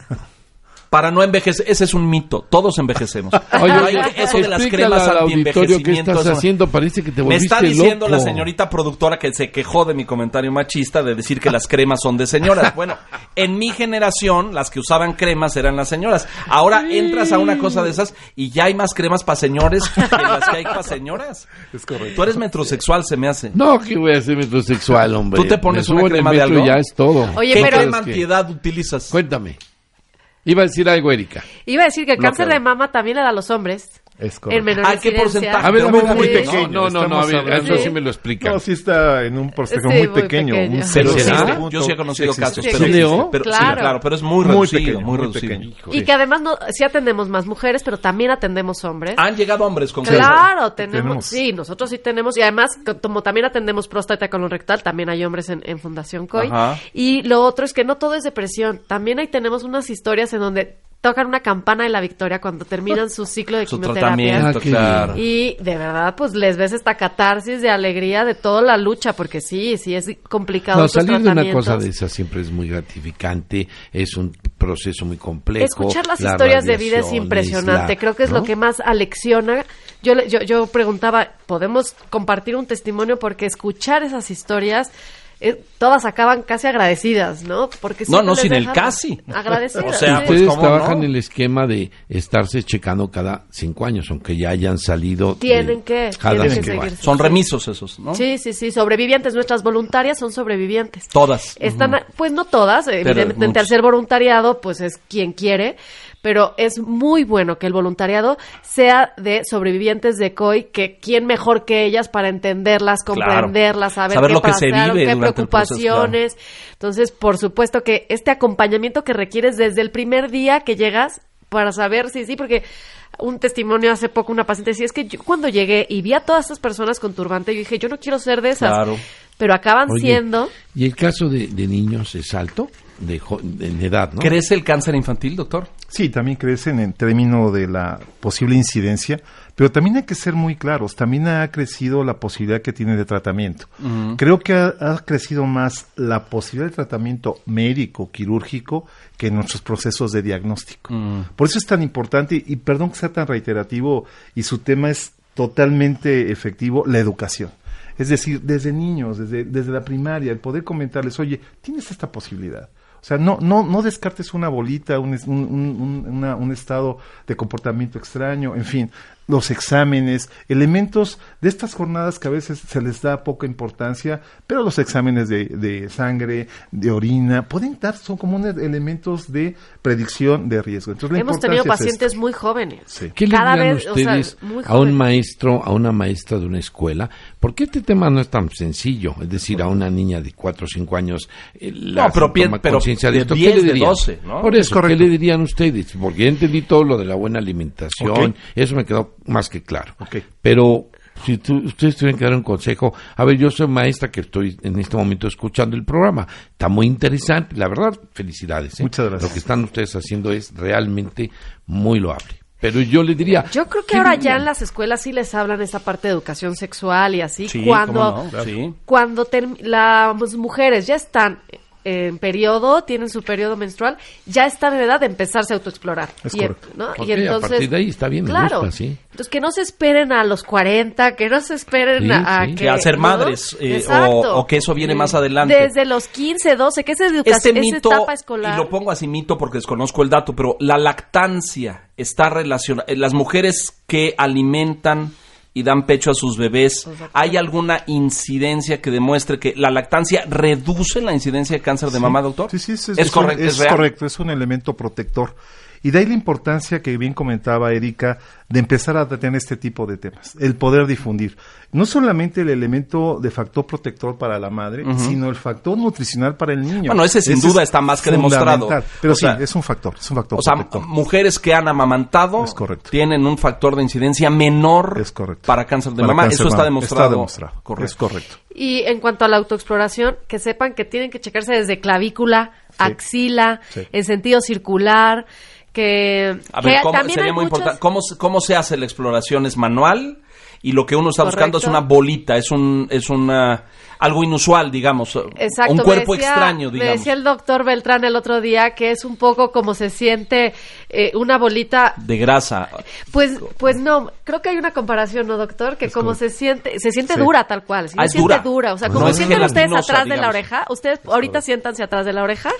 para no envejecer. Ese es un mito. Todos envejecemos. Oye, eso de las cremas anti-envejecimiento. ¿Qué estás haciendo? Parece que te Me está diciendo la señorita productora que se quejó de mi comentario machista de decir que las cremas son de señoras. Bueno, en mi generación, las que usaban cremas eran las señoras. Ahora entras a una cosa de esas y ya hay más cremas para señores que las que hay para señoras. Es correcto. Tú eres metrosexual, se me hace. No, que voy a ser metrosexual, hombre. Tú te pones una crema de algo. ya es todo. Oye, ¿Qué crema antiedad utilizas? Cuéntame. Iba a decir algo, Erika. Iba a decir que el cáncer de mama también le da a los hombres. Es correcto. En menor ¿A qué porcentaje? A ver, muy, muy pequeño. No, no, no, a ver, eso sí me lo explica. No, sí está en un porcentaje muy, pequeño. Un Yo sí he conocido casos. Pero, pero, claro. claro, pero es muy, reducido, muy, reducido. Y que además no, sí atendemos más mujeres, pero también atendemos hombres. Han llegado hombres con. Claro, tenemos, Sí, nosotros sí tenemos. Y además, como también atendemos próstata colorectal, también hay hombres en, en Fundación COI. Y lo otro es que no todo es depresión. También ahí tenemos unas historias en donde tocan una campana de la victoria cuando terminan su ciclo de su quimioterapia. Claro. Y de verdad, pues les ves esta catarsis de alegría de toda la lucha, porque sí, sí es complicado. No, salir de una cosa de esa siempre es muy gratificante, es un proceso muy complejo. Escuchar las historias de vida es impresionante, creo que es lo que más alecciona. Yo, yo, yo preguntaba, ¿podemos compartir un testimonio? Porque escuchar esas historias eh, todas acaban casi agradecidas, ¿no? Porque no, no, sin el casi. Agradecidas. o sea, ustedes pues, trabajan el esquema de estarse checando cada cinco años, aunque ya hayan salido. Tienen que, tienen que Son remisos esos, ¿no? Sí, sí, sí, sobrevivientes. Nuestras voluntarias son sobrevivientes. Todas. Están, pues no todas, evidentemente al ser voluntariado, pues es quien quiere pero es muy bueno que el voluntariado sea de sobrevivientes de COI, que quién mejor que ellas para entenderlas, comprenderlas, saber, qué lo que se vive qué preocupaciones. Entonces, por supuesto que este acompañamiento que requieres desde el primer día que llegas para saber si sí, porque un testimonio hace poco una paciente decía, es que yo cuando llegué y vi a todas estas personas con turbante, yo dije, yo no quiero ser de esas. Pero acaban siendo... ¿Y el caso de, de niños es alto? De, edad, ¿no? ¿Crece el cáncer infantil, doctor? Sí, también crece en el término de la posible incidencia, pero también hay que ser muy claros, también ha crecido la posibilidad que tiene de tratamiento. Creo que ha, crecido más la posibilidad de tratamiento médico, quirúrgico, que en nuestros procesos de diagnóstico. Por eso es tan importante, y perdón que sea tan reiterativo, y su tema es totalmente efectivo, la educación. Es decir, desde niños, desde, desde la primaria, el poder comentarles, oye, tienes esta posibilidad o sea, no, no, no descartes una bolita, un, un, un estado de comportamiento extraño, en fin, los exámenes, elementos de estas jornadas que a veces se les da poca importancia, pero los exámenes de, sangre, de orina, pueden dar, son como elementos de predicción de riesgo. Entonces, Hemos tenido pacientes muy jóvenes. ¿Qué le Cada ustedes a un maestro, a una maestra de una escuela? Porque este tema no es tan sencillo, es decir, a una niña de 4 o 5 años, eh, la no, pero, pero de esto, ¿qué le dirían? 12, ¿no? Por eso, ¿qué le dirían ustedes? Porque entendí todo lo de la buena alimentación, eso me quedó más que claro. Pero si ustedes tuvieran que dar un consejo, a ver, yo soy maestra que estoy en este momento escuchando el programa, está muy interesante, la verdad, felicidades. ¿eh? Muchas gracias. Lo que están ustedes haciendo es realmente muy loable. Pero yo le diría. Yo creo que ahora ya en las escuelas sí les hablan esa parte de educación sexual y así. cuando cuando las mujeres ya están en periodo, tienen su periodo menstrual, ya están en edad de empezarse a autoexplorar. Es y, correcto. y entonces, a partir de ahí está bien, claro. Entonces, que no se esperen a los 40, que no se esperen a, que... a ser madres, eh, o, que eso viene más adelante. Desde los 15, 12, que es educación, este mito, etapa escolar. Y lo pongo así mito porque desconozco el dato, pero la lactancia está relacionada... Eh, las mujeres que alimentan y dan pecho a sus bebés, ¿hay alguna incidencia que demuestre que la lactancia reduce la incidencia de cáncer de mama, doctor? Sí, sí, es, correcto. es correcto, es un elemento protector. Y de ahí la importancia que bien comentaba Erika de empezar a tener este tipo de temas, el poder difundir. No solamente el elemento de factor protector para la madre, sino el factor nutricional para el niño. Bueno, ese sin duda está más que demostrado. Pero sí, es un factor, es un factor. O sea, mujeres que han amamantado tienen un factor de incidencia menor para cáncer de mama. Eso está demostrado. Es correcto. Y en cuanto a la autoexploración, que sepan que tienen que checarse desde clavícula, axila, en sentido circular que, a ver, ¿cómo, sería muy importante. ¿Cómo, se hace la exploración? ¿Es manual? Y lo que uno está buscando es una bolita, es un es una algo inusual, digamos, Exacto, un cuerpo extraño, digamos. Me decía el doctor Beltrán el otro día que es un poco como se siente eh, una bolita de grasa. Pues pues no, creo que hay una comparación, ¿no, doctor? Que como se siente se siente dura tal cual, se ah, siente dura, o sea, como sienten ustedes atrás de la oreja, ustedes ahorita siéntanse atrás de la oreja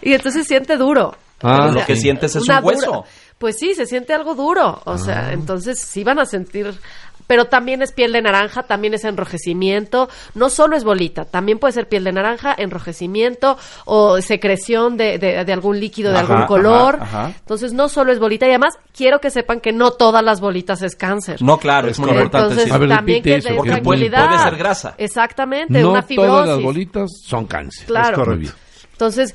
y entonces se siente duro. Ah, lo que sientes es un hueso. Pues sí, se siente algo duro. O sea, ah. entonces sí van a sentir. Pero también es piel de naranja, también es enrojecimiento. No solo es bolita, también puede ser piel de naranja, enrojecimiento o secreción de, de, algún líquido de algún color. Entonces no solo es bolita. Y además quiero que sepan que no todas las bolitas es cáncer. No, claro, es muy importante. Entonces también que eso, porque puede, ser grasa. Exactamente, no una fibrosis. todas las bolitas son cáncer. Claro. Entonces,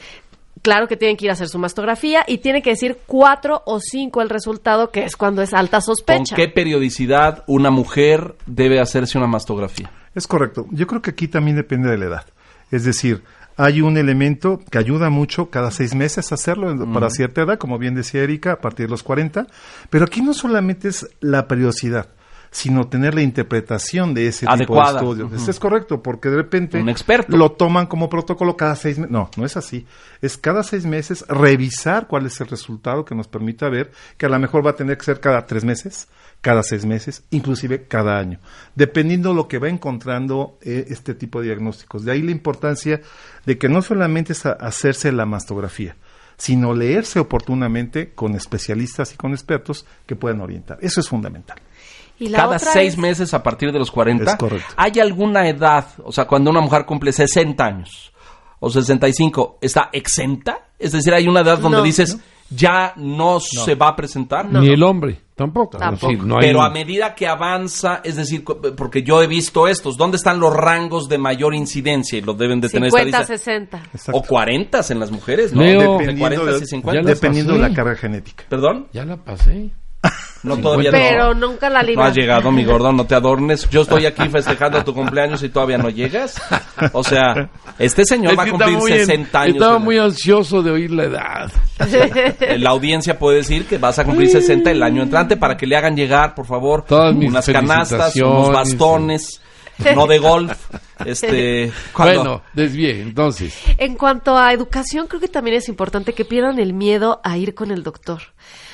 claro que tienen que ir a hacer su mastografía y tiene que decir cuatro o cinco el resultado, que es cuando es alta sospecha. ¿Con qué periodicidad una mujer debe hacerse una mastografía? Es correcto. Yo creo que aquí también depende de la edad. Es decir, hay un elemento que ayuda mucho cada seis meses a hacerlo para cierta edad, como bien decía Erika, a partir de los 40, pero aquí no solamente es la periodicidad, sino tener la interpretación de ese tipo de estudios. Es correcto, porque de repente lo toman como protocolo cada seis meses. No, no es así. Es cada seis meses revisar cuál es el resultado que nos permita ver que a lo mejor va a tener que ser cada tres meses, cada seis meses, inclusive cada año, dependiendo lo que va encontrando eh, este tipo de diagnósticos. De ahí la importancia de que no solamente es hacerse la mastografía, sino leerse oportunamente con especialistas y con expertos que puedan orientar. Eso es fundamental. Cada seis meses a partir de los 40. Es correcto. ¿Hay alguna edad, o sea, cuando una mujer cumple 60 años o 65, está exenta? Es decir, hay una edad donde dices, ya no, se va a presentar. Ni el hombre, tampoco. Pero a medida que avanza, es decir, porque yo he visto estos, ¿dónde están los rangos de mayor incidencia? Y los deben de tener 50, 60. O 40 en las mujeres, ¿no? dependiendo de, 50. Dependiendo de la carga genética. ¿Perdón? Ya la pasé. No, todavía Pero nunca la libra. No has llegado, mi gordo, no te adornes. Yo estoy aquí festejando tu cumpleaños y todavía no llegas. O sea, este señor va a cumplir 60 años. Estaba muy ansioso de oír la edad. La audiencia puede decir que vas a cumplir 60 el año entrante para que le hagan llegar, por favor, unas canastas, unos bastones. No de golf. Este, bueno, desvíe, entonces. En cuanto a educación, creo que también es importante que pierdan el miedo a ir con el doctor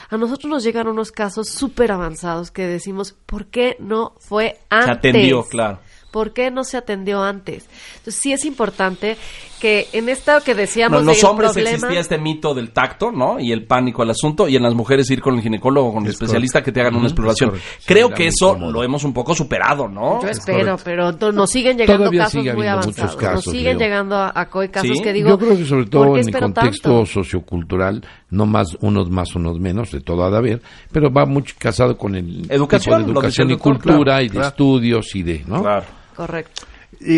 a nosotros nos llegan unos casos súper avanzados que decimos, ¿por qué no fue antes? Se atendió, claro. ¿Por qué no se atendió antes? Entonces sí es importante que en esto que decíamos... No, los hombres existía este mito del tacto, ¿no? Y el pánico al asunto, y en las mujeres ir con el ginecólogo, con el especialista que te hagan una exploración. Creo que eso lo hemos un poco superado, ¿no? Yo espero, pero nos siguen llegando casos muy avanzados. nos siguen llegando a, COI casos que digo... Yo creo que sobre todo en el contexto sociocultural, no más unos más, unos menos, de todo ha de haber, pero va mucho casado con el educación, de educación y cultura y de estudios y de, ¿no? Claro. Correcto.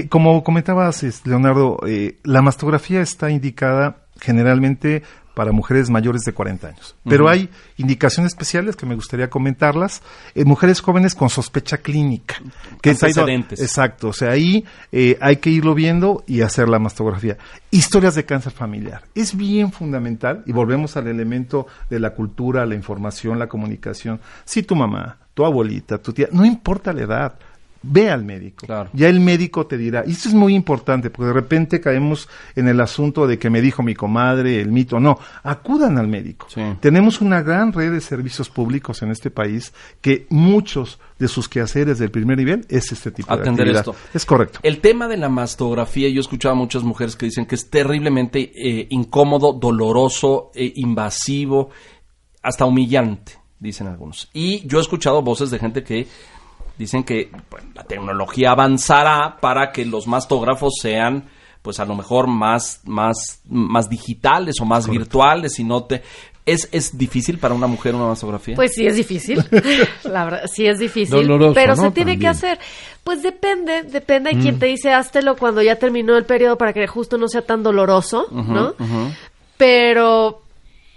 Como comentabas, Leonardo, eh, la mastografía está indicada generalmente para mujeres mayores de 40 años. Pero hay indicaciones especiales que me gustaría comentarlas en mujeres jóvenes con sospecha clínica. Que Antecedentes. exacto, o sea, ahí eh, hay que irlo viendo y hacer la mastografía. Historias de cáncer familiar. Es bien fundamental, y volvemos al elemento de la cultura, la información, la comunicación. Si tu mamá, tu abuelita, tu tía, no importa la edad, ve al médico. Ya el médico te dirá. Y esto es muy importante, porque de repente caemos en el asunto de que me dijo mi comadre, el mito. No, acudan al médico. Tenemos una gran red de servicios públicos en este país que muchos de sus quehaceres del primer nivel es este tipo de actividad. Esto. Es correcto. El tema de la mastografía, yo he escuchado a muchas mujeres que dicen que es terriblemente eh, incómodo, doloroso, eh, invasivo, hasta humillante, dicen algunos. Y yo he escuchado voces de gente que dicen que la tecnología avanzará para que los mastógrafos sean pues a lo mejor más más más digitales o más virtuales y no te ¿Es, ¿Es difícil para una mujer una mastografía? Pues sí es difícil, la verdad, sí es difícil, pero se tiene que hacer. Pues depende, depende de quién mm. te dice háztelo cuando ya terminó el periodo para que justo no sea tan doloroso, ¿no? Pero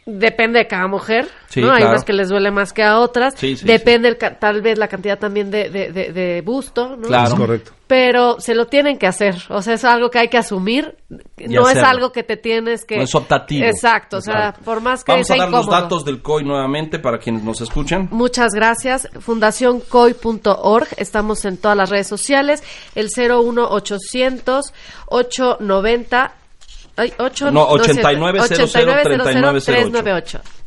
Depende de cada mujer, ¿no? Hay unas que les duele más que a otras. Depende tal vez la cantidad también de, de, de, busto, ¿no? Claro. correcto. Pero se lo tienen que hacer. O sea, es algo que hay que asumir. no es algo que te tienes que... No es optativo. Exacto. O sea, por más que Vamos a dar los datos del COI nuevamente para quienes nos escuchan. Muchas gracias. Fundacioncoy.org. Estamos en todas las redes sociales. El 01800 890 Ay, 8, no, 8900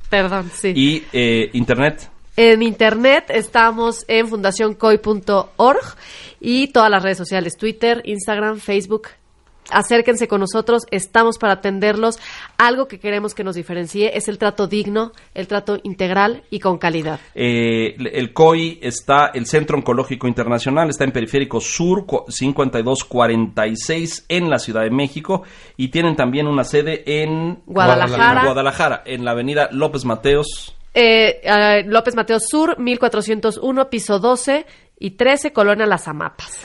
Perdón, sí. ¿Y eh, internet? En internet estamos en fundacioncoy.org y todas las redes sociales, Twitter, Instagram, Facebook, acérquense con nosotros, estamos para atenderlos. Algo que queremos que nos diferencie es el trato digno, el trato integral y con calidad. Eh, el COI está, el Centro Oncológico Internacional está en Periférico Sur 5246 en la Ciudad de México y tienen también una sede en Guadalajara, Guadalajara en la avenida López Mateos. Eh, López Mateos Sur, 1401, piso 12 y 13, Colonia Las Amapas.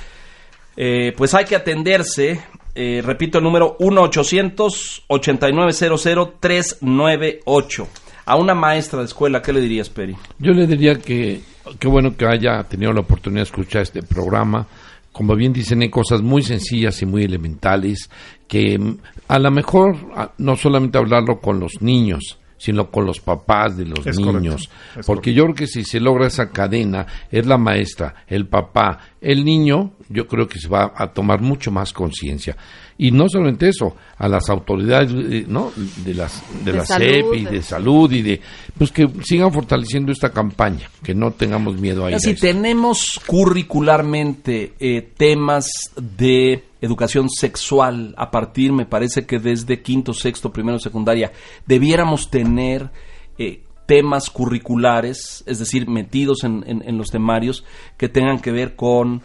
Eh, pues hay que atenderse eh, repito el número 1-800-8900-398. A una maestra de escuela, ¿qué le dirías, Peri? Yo le diría que qué bueno que haya tenido la oportunidad de escuchar este programa. Como bien dicen, hay cosas muy sencillas y muy elementales que mm, a lo mejor no solamente hablarlo con los niños, sino con los papás de los niños. Porque yo creo que si se logra esa cadena, es la maestra, el papá, el niño, yo creo que se va a tomar mucho más conciencia. Y no solamente eso, a las autoridades eh, ¿no? de las de, la CEP y de salud y de pues que sigan fortaleciendo esta campaña, que no tengamos miedo a ello. Si tenemos curricularmente eh, temas de educación sexual a partir, me parece que desde quinto, sexto, primero, secundaria, debiéramos tener eh, temas curriculares, es decir, metidos en, en, los temarios que tengan que ver con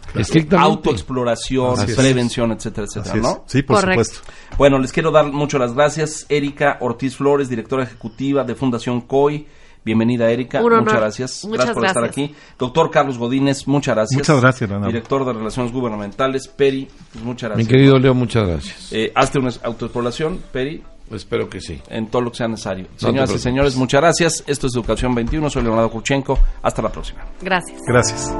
autoexploración, prevención, etcétera, etcétera, ¿no? Sí, por supuesto. Bueno, les quiero dar mucho las gracias. Erika Ortiz Flores, directora ejecutiva de Fundación COI Bienvenida, Erika. Muchas gracias. gracias por estar aquí. Doctor Carlos Godínez, muchas gracias. Muchas gracias, Leonardo. Director de Relaciones Gubernamentales, Peri, pues muchas gracias. Mi querido Leo, muchas gracias. Eh, hazte una autoexploración, Peri. Espero que sí. En todo lo que sea necesario. Señoras y señores, muchas gracias. Esto es Educación 21. Soy Leonardo Kurchenko. Hasta la próxima. Gracias. Gracias.